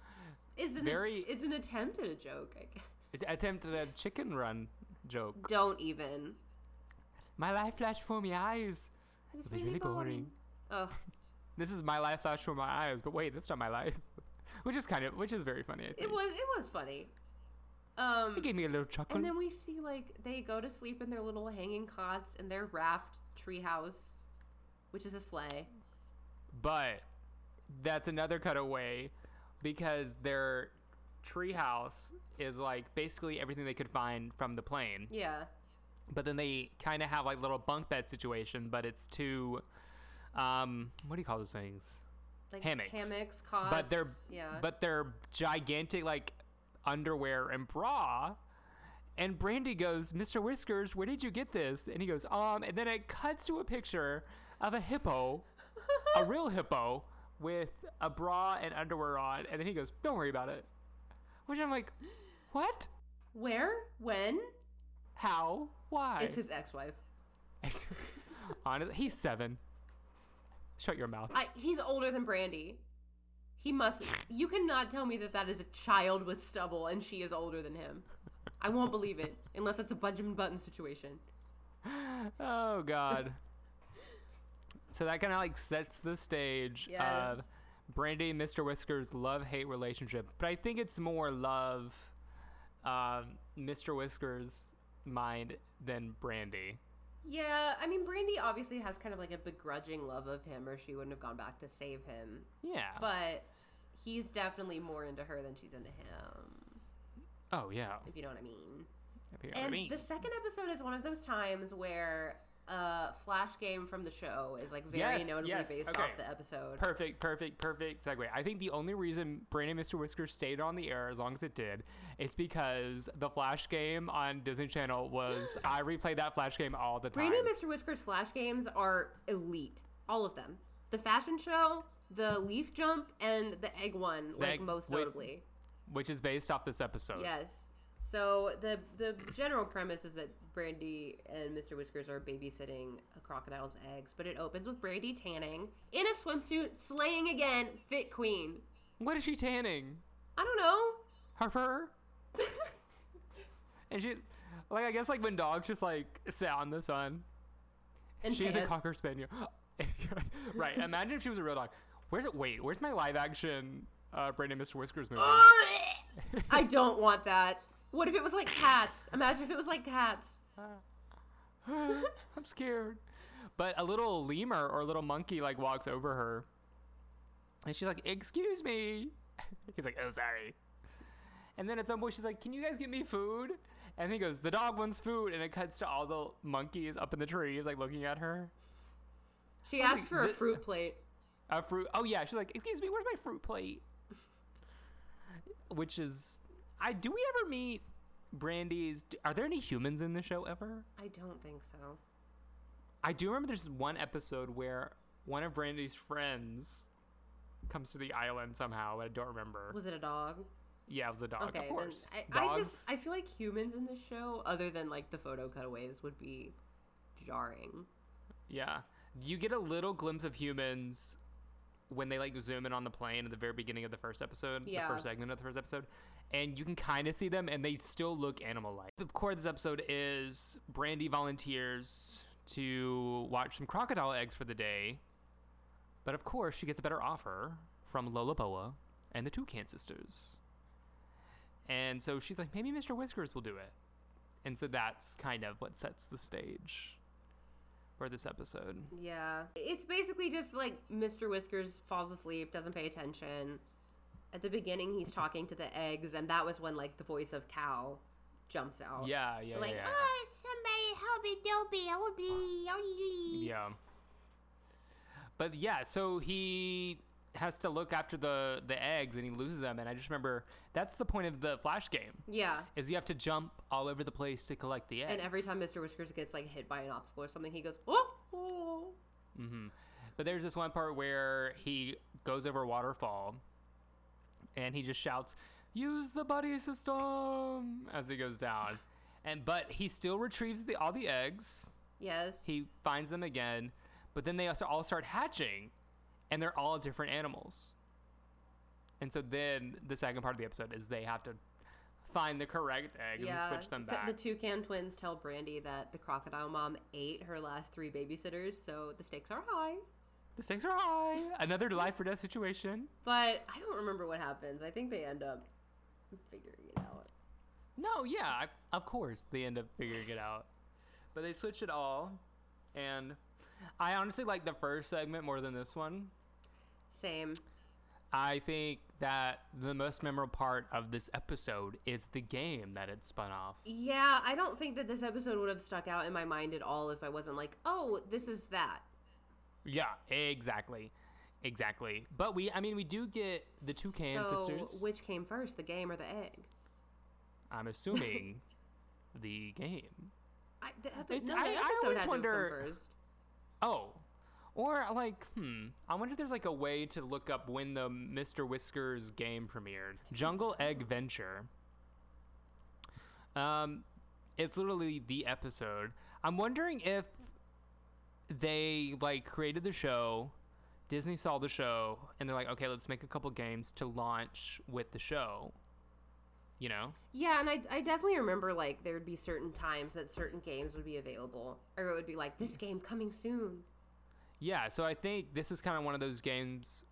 is an Very- is an attempt at a joke, I guess. Attempted at a chicken run joke. Don't even. My life flashed before my eyes. It was really, really boring. boring. Oh, This is my life flashed before my eyes, but wait, that's not my life. which is kind of, which is very funny. I think. it was it was funny. Um, It gave me a little chuckle. and then we see like they go to sleep in their little hanging cots in their raft treehouse, which is a sleigh. But that's another cutaway because their treehouse is like basically everything they could find from the plane. Yeah, But then they kind of have like little bunk bed situation, but it's two, um, what do you call those things? Like Hammocks. hammocks, cots. But they're yeah, but they're gigantic like underwear and bra, And Brandy goes, Mr. Whiskers, where did you get this? And he goes, um, and then it cuts to a picture of a hippo, a real hippo, with a bra and underwear on. And then he goes, don't worry about it. Which I'm like, what? Where? When? How? Why? It's his ex-wife. Honestly, he's seven. Shut your mouth. I, he's older than Brandy. He must. You cannot tell me that that is a child with stubble and she is older than him. I won't believe it unless it's a Benjamin Button situation. oh God. so that kind of like sets the stage Yes. of Brandy and Mr. Whiskers love hate relationship, but I think it's more love, um, Mr. Whiskers mind than Brandy. Yeah, I mean, Brandy obviously has kind of like a begrudging love of him, or she wouldn't have gone back to save him. Yeah. But he's definitely more into her than she's into him, oh yeah. if you know what I mean. If you know what I And mean. the second episode is one of those times where a flash game from the show is like very Yes, notably yes, based okay. off the episode. Perfect, perfect, perfect segue. I think the only reason Brandy and Mr. Whiskers stayed on the air as long as it did is because the Flash game on Disney Channel was. I replayed that Flash game all the time. Brandy and Mr. Whisker's flash games are elite. All of them. The fashion show, the leaf jump, and the egg one, like egg- most notably. which is based off this episode. Yes. So the the general premise is that Brandy and Mr. Whiskers are babysitting a crocodile's eggs, but it opens with Brandy tanning in a swimsuit, slaying again, fit queen. What is she tanning? I don't know. Her fur? and she, like, I guess like when dogs just like sit out in the sun. And She's a cocker spaniel. right. Imagine if she was a real dog. Where's it? Wait, where's my live action uh, Brandy and Mr. Whiskers movie? I don't want that. What if it was like cats? Imagine if it was like cats. I'm scared. But a little lemur or a little monkey like walks over her, and she's like, "Excuse me." He's like, "Oh, sorry." And then at some point she's like, "Can you guys get me food?" And he goes, "The dog wants food." And it cuts to all the monkeys up in the trees, like looking at her. She oh I'm asked like, for a fruit plate. A fruit. Oh yeah, she's like, "Excuse me, where's my fruit plate?" Which is, I do we ever meet Brandy's? Are there any humans in the show ever? I don't think so. I do remember there's one episode where one of Brandy's friends comes to the island somehow. but I don't remember. Was it a dog? yeah, it was a dog. Okay, of course. I, I Dogs. just I feel like humans in this show, other than like the photo cutaways, would be jarring. yeah, you get a little glimpse of humans when they like zoom in on the plane at the very beginning of the first episode, Yeah. the first segment of the first episode, and you can kind of see them, and they still look animal-like. The core of this episode is Brandy volunteers to watch some crocodile eggs for the day, but of course she gets a better offer from Lola Boa and the Toucan sisters, and so she's like, maybe Mr. Whiskers will do it, and so that's kind of what sets the stage for this episode. Yeah, it's basically just like Mr. Whiskers falls asleep, doesn't pay attention. At the beginning, he's talking to the eggs, and that was when like the voice of cow jumps out. Yeah, yeah, like yeah. oh, somebody help me, dopey, I will be. Yeah. But yeah, so he has to look after the the eggs and he loses them and I just remember that's the point of the flash game Yeah. is you have to jump all over the place to collect the eggs. And every time Mr. Whiskers gets like hit by an obstacle or something, he goes, oh, oh. hmm But there's this one part where he goes over a waterfall and he just shouts, "Use the buddy system!" as he goes down. and but he still retrieves the all the eggs. Yes. he finds them again, but then they also all start hatching, and they're all different animals. And so then the second part of the episode is they have to find the correct eggs yeah. and switch them back. The toucan twins tell Brandy that the crocodile mom ate her last three babysitters, so the stakes are high. The stakes are high. Another life or death situation. But I don't remember what happens. I think they end up figuring it out. No, yeah, I, of course they end up figuring it out, but they switch it all, and I honestly like the first segment more than this one. Same. I think that the most memorable part of this episode is the game that it spun off. Yeah, I don't think that this episode would have stuck out in my mind at all if I wasn't like, oh, this is that. Yeah, exactly. Exactly. But we, I mean, we do get the Toucan so, sisters. Which came first, the game or the egg? I'm assuming the game. I, the epi- It's- no, I- I always wonder- to have come first. Oh. Or like, hmm. I wonder if there's like a way to look up when the Mr. Whiskers game premiered. Jungle Egg Venture. Um, it's literally the episode. I'm wondering if they like created the show, Disney saw the show, and they're like, okay, let's make a couple games to launch with the show. You know? Yeah, and I, I definitely remember like there would be certain times that certain games would be available, or it would be like this game coming soon. Yeah, so I think this was kind of one of those games,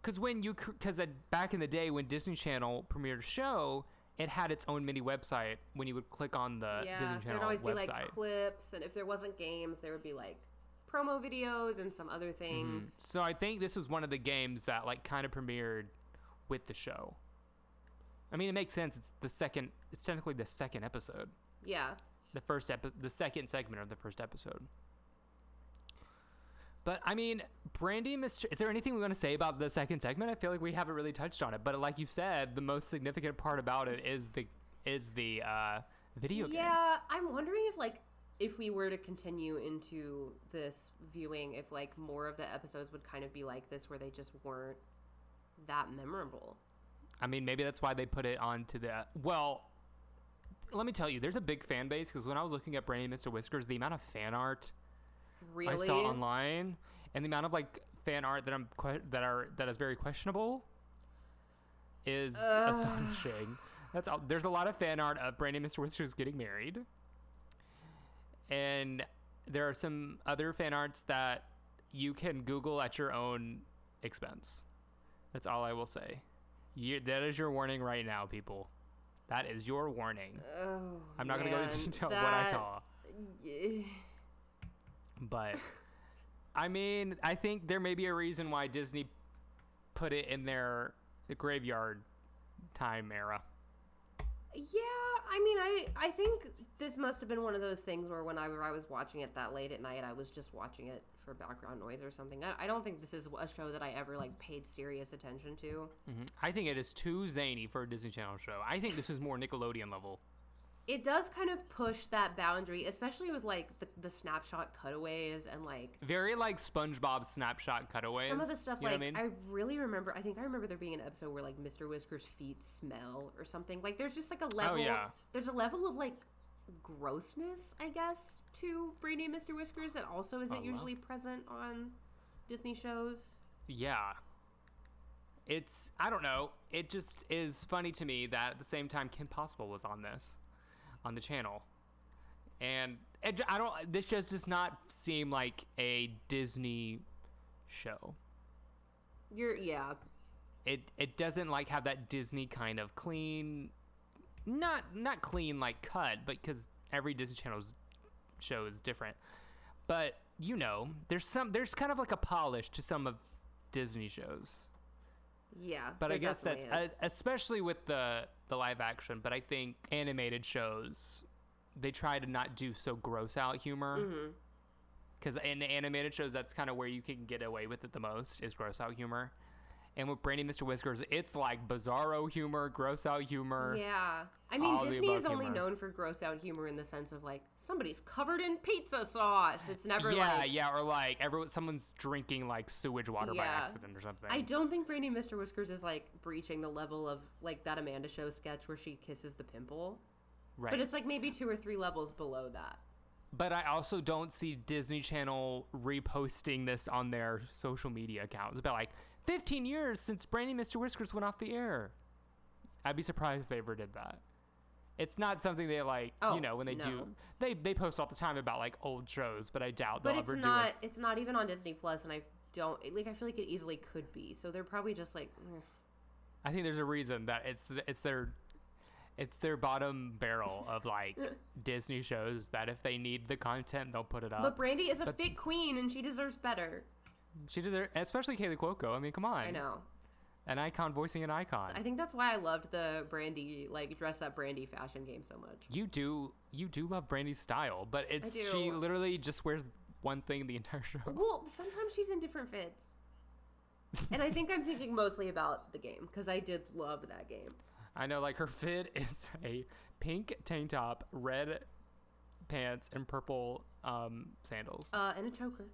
because when you, because back in the day when Disney Channel premiered a show, it had its own mini website when you would click on the yeah, Disney Channel there'd always website. be like clips, and if there wasn't games, there would be like promo videos and some other things. so I think this was one of the games that like kind of premiered with the show. I mean, it makes sense. It's the second. It's technically the second episode. Yeah, the first epi- the second segment of the first episode. But I mean, Brandy. Is there anything we want to say about the second segment? I feel like we haven't really touched on it. But like you said, the most significant part about it is the is the uh, video game. yeah. I'm wondering if like if we were to continue into this viewing, if like more of the episodes would kind of be like this, where they just weren't that memorable. I mean, maybe that's why they put it onto the. Well, let me tell you, there's a big fan base because when I was looking at Brandy and Mr. Whiskers, the amount of fan art Really? I saw online and the amount of like fan art that I'm que- that are that is very questionable is Ugh. astonishing. That's all. There's a lot of fan art of Brandy and Mr. Whiskers getting married, and there are some other fan arts that you can Google at your own expense. That's all I will say. You, that is your warning right now, people. That is your warning. Oh, I'm not gonna go into detail of what I saw. Yeah. But I mean, I think there may be a reason why Disney put it in their graveyard time era. Yeah, I mean, I I think this must have been one of those things where whenever I was watching it that late at night, I was just watching it for background noise or something. I, I don't think this is a show that I ever like paid serious attention to. Mhm. I think it is too zany for a Disney Channel show. I think this is more Nickelodeon level. It does kind of push that boundary, especially with like the, the snapshot cutaways and like Very like SpongeBob snapshot cutaways. some of the stuff. you like I I, really remember. I think I remember there being an episode where like Mr. Whisker's feet smell or something. Like there's just like a level. Oh, yeah. There's a level of like grossness, I guess, to Brandy and Mr. Whiskers that also isn't Oh, usually present on Disney shows. Yeah. It's I don't know. It just is funny to me that at the same time Kim Possible was on this, on the channel, and it, I don't. This just does not seem like a Disney show. You're yeah. It it doesn't like have that Disney kind of clean, not not clean like cut, but because every Disney Channel's show is different. But you know, there's some there's kind of like a polish to some of Disney shows. Yeah. But I guess that's uh, especially with the the live action. But I think animated shows they try to not do so gross out humor. is. Mhm. Because in animated shows, that's kind of where you can get away with it the most is gross out humor. And with Brandy, Mr. Whiskers, it's like bizarro humor, gross out humor. Yeah. I mean, Disney is only humor. known for gross out humor in the sense of like somebody's covered in pizza sauce. It's never yeah, like yeah, or like everyone, someone's drinking like sewage water by accident or something. I don't think Brandy Mr. Whiskers is like breaching the level of like that Amanda Show sketch where she kisses the pimple. right. But it's like maybe two or three levels below that. But I also don't see Disney Channel reposting this on their social media accounts. About like 15 years since Brandy and Mr. Whiskers went off the air. I'd be surprised if they ever did that. It's not something they like, Oh, you know, when they do. They they post all the time about like old shows, but I doubt But they'll ever not do it. it's not even on Disney Plus and I don't like I feel like it easily could be. So they're probably just like. I think there's a reason that it's it's their it's their bottom barrel of like Disney shows that if they need the content, they'll put it up. But Brandy is a but- fit queen and she deserves better. She deserves, especially Kaley Cuoco. I mean, come on, I know. an icon voicing an icon. I think that's why I loved the Brandy like dress up Brandy fashion game so much. You do you do love Brandy's style, but it's she literally just wears one thing the entire show. Well, sometimes she's in different fits. and I think I'm thinking mostly about the game because I did love that game. I know, like her fit is a pink tank top, red pants, and purple um, sandals, Uh, and a choker.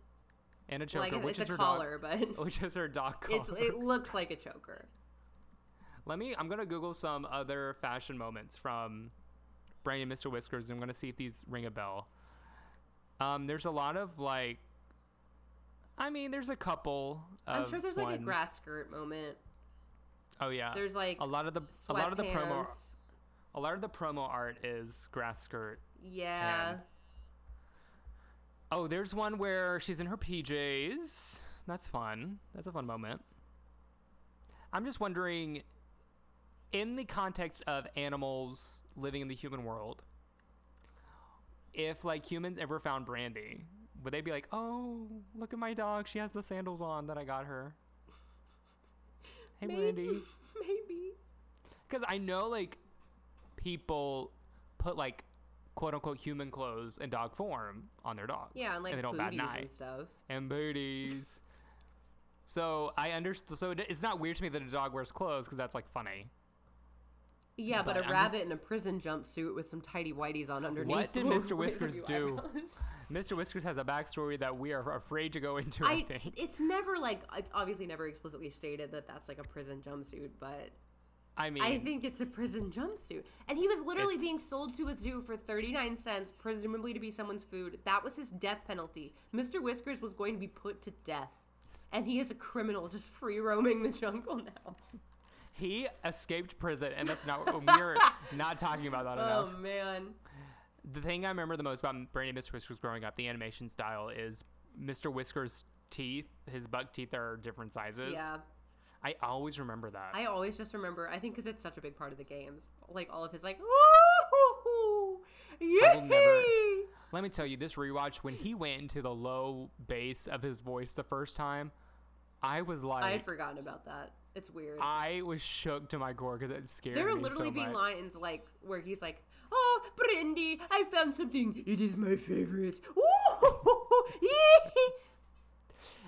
And a choker, like which it's is a her collar, dog, but which is her dog collar. it's it looks like a choker. Let me. I'm gonna Google some other fashion moments from Brandy and Mr. Whiskers. I'm gonna see if these ring a bell. Um, there's a lot of like. I mean, there's a couple. I'm sure there's like a grass skirt moment. Oh yeah. There's like a lot of the a lot of the promo a lot of the promo art is grass skirt. Yeah. Oh, there's one where she's in her PJs. That's fun. That's a fun moment. I'm just wondering, in the context of animals living in the human world, if like humans ever found Brandy, would they be like, "Oh, look at my dog. She has the sandals on that I got her." Hey, Brandy. Maybe. Maybe. Because I know like people put like quote unquote human clothes in dog form on their dogs. Yeah, and like they don't bat an booties eye. and stuff. and booties. so I understand. So it, it's not weird to me that a dog wears clothes because that's like funny. Yeah, but, But a I'm rabbit just- in a prison jumpsuit with some tidy whiteys on underneath. What did Mr. Whiskers do? Mr. Whiskers has a backstory that we are afraid to go into. I, I, think. it's never like it's obviously never explicitly stated that that's like a prison jumpsuit, but I mean, I think it's a prison jumpsuit. And he was literally being sold to a zoo for 39 cents, presumably to be someone's food. That was his death penalty. Mr. Whiskers was going to be put to death. And he is a criminal just free roaming the jungle now. he escaped prison, and that's not. we're not talking about that oh, enough. Oh man. the thing I remember the most about Brandy Mr. Whiskers growing up, the animation style, is Mr. Whiskers' teeth. His buck teeth are different sizes. Yeah. I always remember that. I always just remember, I think because it's such a big part of the games. Like all of his like, ooh, will yay! Let me tell you, this rewatch, when he went into the low bass of his voice the first time, I was like, I had forgotten about that. It's weird. I was shook to my core because it scared There will me literally so be much. lines like where he's like, "Oh, Brindy, I found something. It is my favorite." Ooh.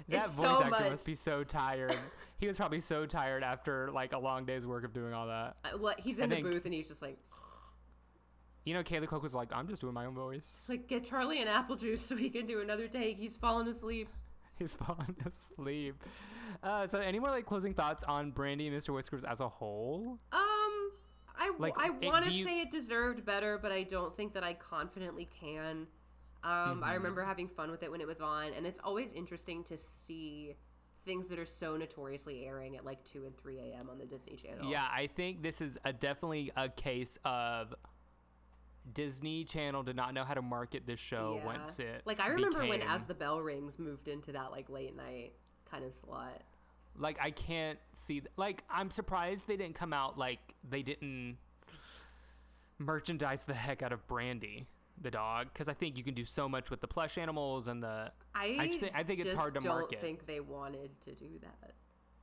That It's voice so actor much. must be so tired. he was probably so tired after like a long day's work of doing all that. Uh, What he's in I the think- booth and he's just like, You know, Kaley Cuoco was like, "I'm just doing my own voice." like get Charlie an apple juice so he can do another take. He's fallen asleep. He's falling asleep. Uh, so, any more like closing thoughts on Brandy and Mr. Whiskers as a whole? Um, I Like, I want to you- say it deserved better, but I don't think that I confidently can. Um, Mm-hmm. I remember having fun with it when it was on, and it's always interesting to see things that are so notoriously airing at like two and three a.m. on the Disney Channel. Yeah, I think this is a definitely a case of Disney Channel did not know how to market this show Yeah. once it like I remember when As the Bell Rings moved into that like late night kind of slot. like I can't see th- like I'm surprised they didn't come out like they didn't merchandise the heck out of Brandy the dog because I think you can do so much with the plush animals and the I I just think- I think it's hard to don't market. think they wanted to do that.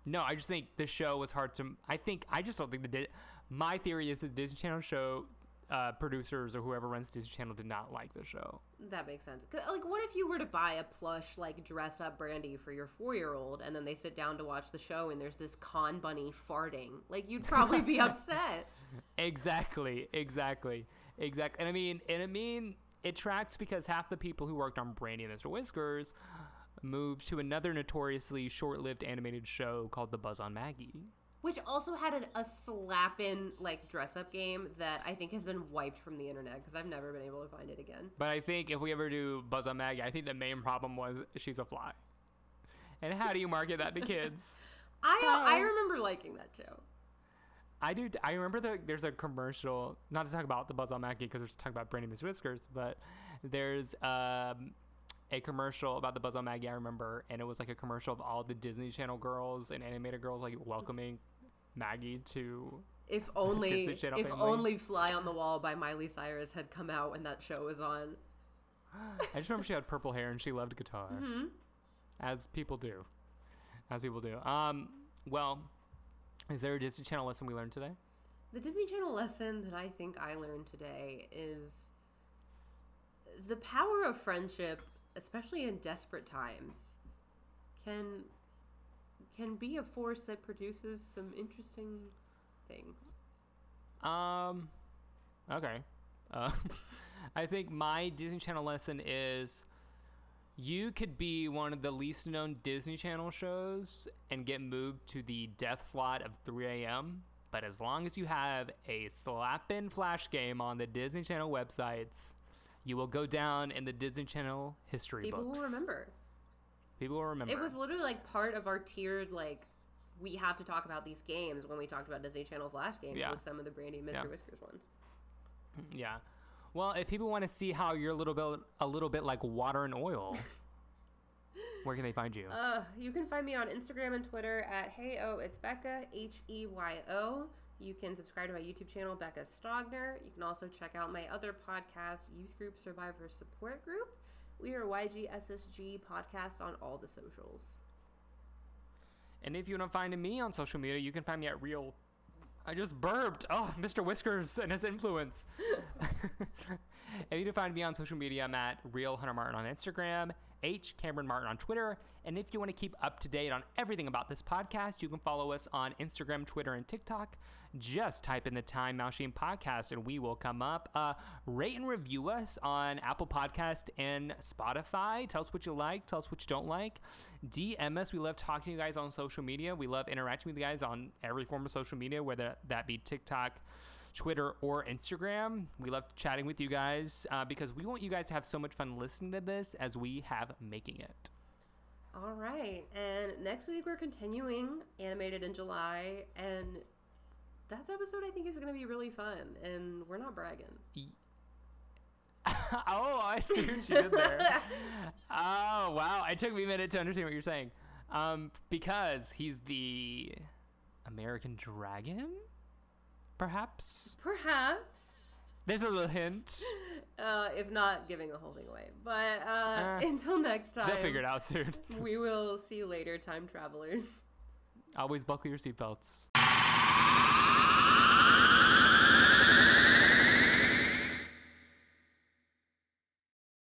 no I just think the show was hard to I think I just don't think the Di- my theory is that Disney Channel show uh, producers or whoever runs Disney Channel did not like the show That makes sense. Like, what if you were to buy a plush, like, dress up brandy for your four year old, and then they sit down to watch the show and there's this con bunny farting? Like, you'd probably be upset. Exactly, exactly, exactly. And I mean, and I mean, it tracks because half the people who worked on Brandy and Mr. Whiskers moved to another notoriously short-lived animated show called The Buzz on Maggie. Which also had a, a slap-in, like, dress-up game that I think has been wiped from the internet because I've never been able to find it again. But I think if we ever do Buzz on Maggie, I think the main problem was she's a fly. And how do you market that to kids? I uh, I remember liking that show. I do. I remember that there's a commercial. Not to talk about the Buzz on Maggie because we're talking about Brandy Miss Whiskers, but there's um, a commercial about the Buzz on Maggie. I remember, and it was like a commercial of all the Disney Channel girls and animated girls like welcoming Maggie to. If only, Disney Channel if family. only "Fly on the Wall" by Miley Cyrus had come out when that show was on. I just remember she had purple hair and she loved guitar, Hmm? as people do, as people do. Um, well, is there a Disney Channel lesson we learned today? The Disney Channel lesson that I think I learned today is the power of friendship, especially in desperate times, can can be a force that produces some interesting things. Um, okay. Uh, I think my Disney Channel lesson is you could be one of the least known Disney Channel shows and get moved to the death slot of 3 a.m. But as long as you have a slap in flash game on the Disney Channel websites, you will go down in the Disney Channel history People books. will remember. People will remember. It was literally like part of our tiered like we have to talk about these games when we talked about Disney Channel Flash games Yeah. with some of the Brandy and Mr. Yeah. Whiskers ones. Yeah. Well, if people want to see how you're a little bit a little bit like water and oil, where can they find you? Uh, you can find me on Instagram and Twitter at Hey Oh It's Becca H E Y O. You can subscribe to my YouTube channel, Becca Stogner. You can also check out my other podcast, Youth Group Survivor Support Group. We are YGSSG podcast on all the socials. And if you want to find me on social media, you can find me at real. I just burped. Oh, Mr. Whiskers and his influence. if you can find me on social media, I'm at real Hunter Martin on Instagram, H Cameron Martin on Twitter. And if you want to keep up to date on everything about this podcast, you can follow us on Instagram, Twitter, and TikTok. Just type in the Time Machine Podcast and we will come up. Uh, rate and review us on Apple Podcast and Spotify. Tell us what you like. Tell us what you don't like. DM us. We love talking to you guys on social media. We love interacting with you guys on every form of social media, whether that be TikTok, Twitter, or Instagram. We love chatting with you guys uh, because we want you guys to have so much fun listening to this as we have making it. All right. And next week we're continuing Animated in July. And that episode I think is going to be really fun. And we're not bragging. oh, I see what you did there. oh, wow. It took me a minute to understand what you're saying. Um, because he's the American Dragon, perhaps. Perhaps. There's a little hint. Uh, if not giving whole thing away. But uh, Uh, until next time, They'll figure it out soon. we will see you later, time travelers. Always buckle your seatbelts.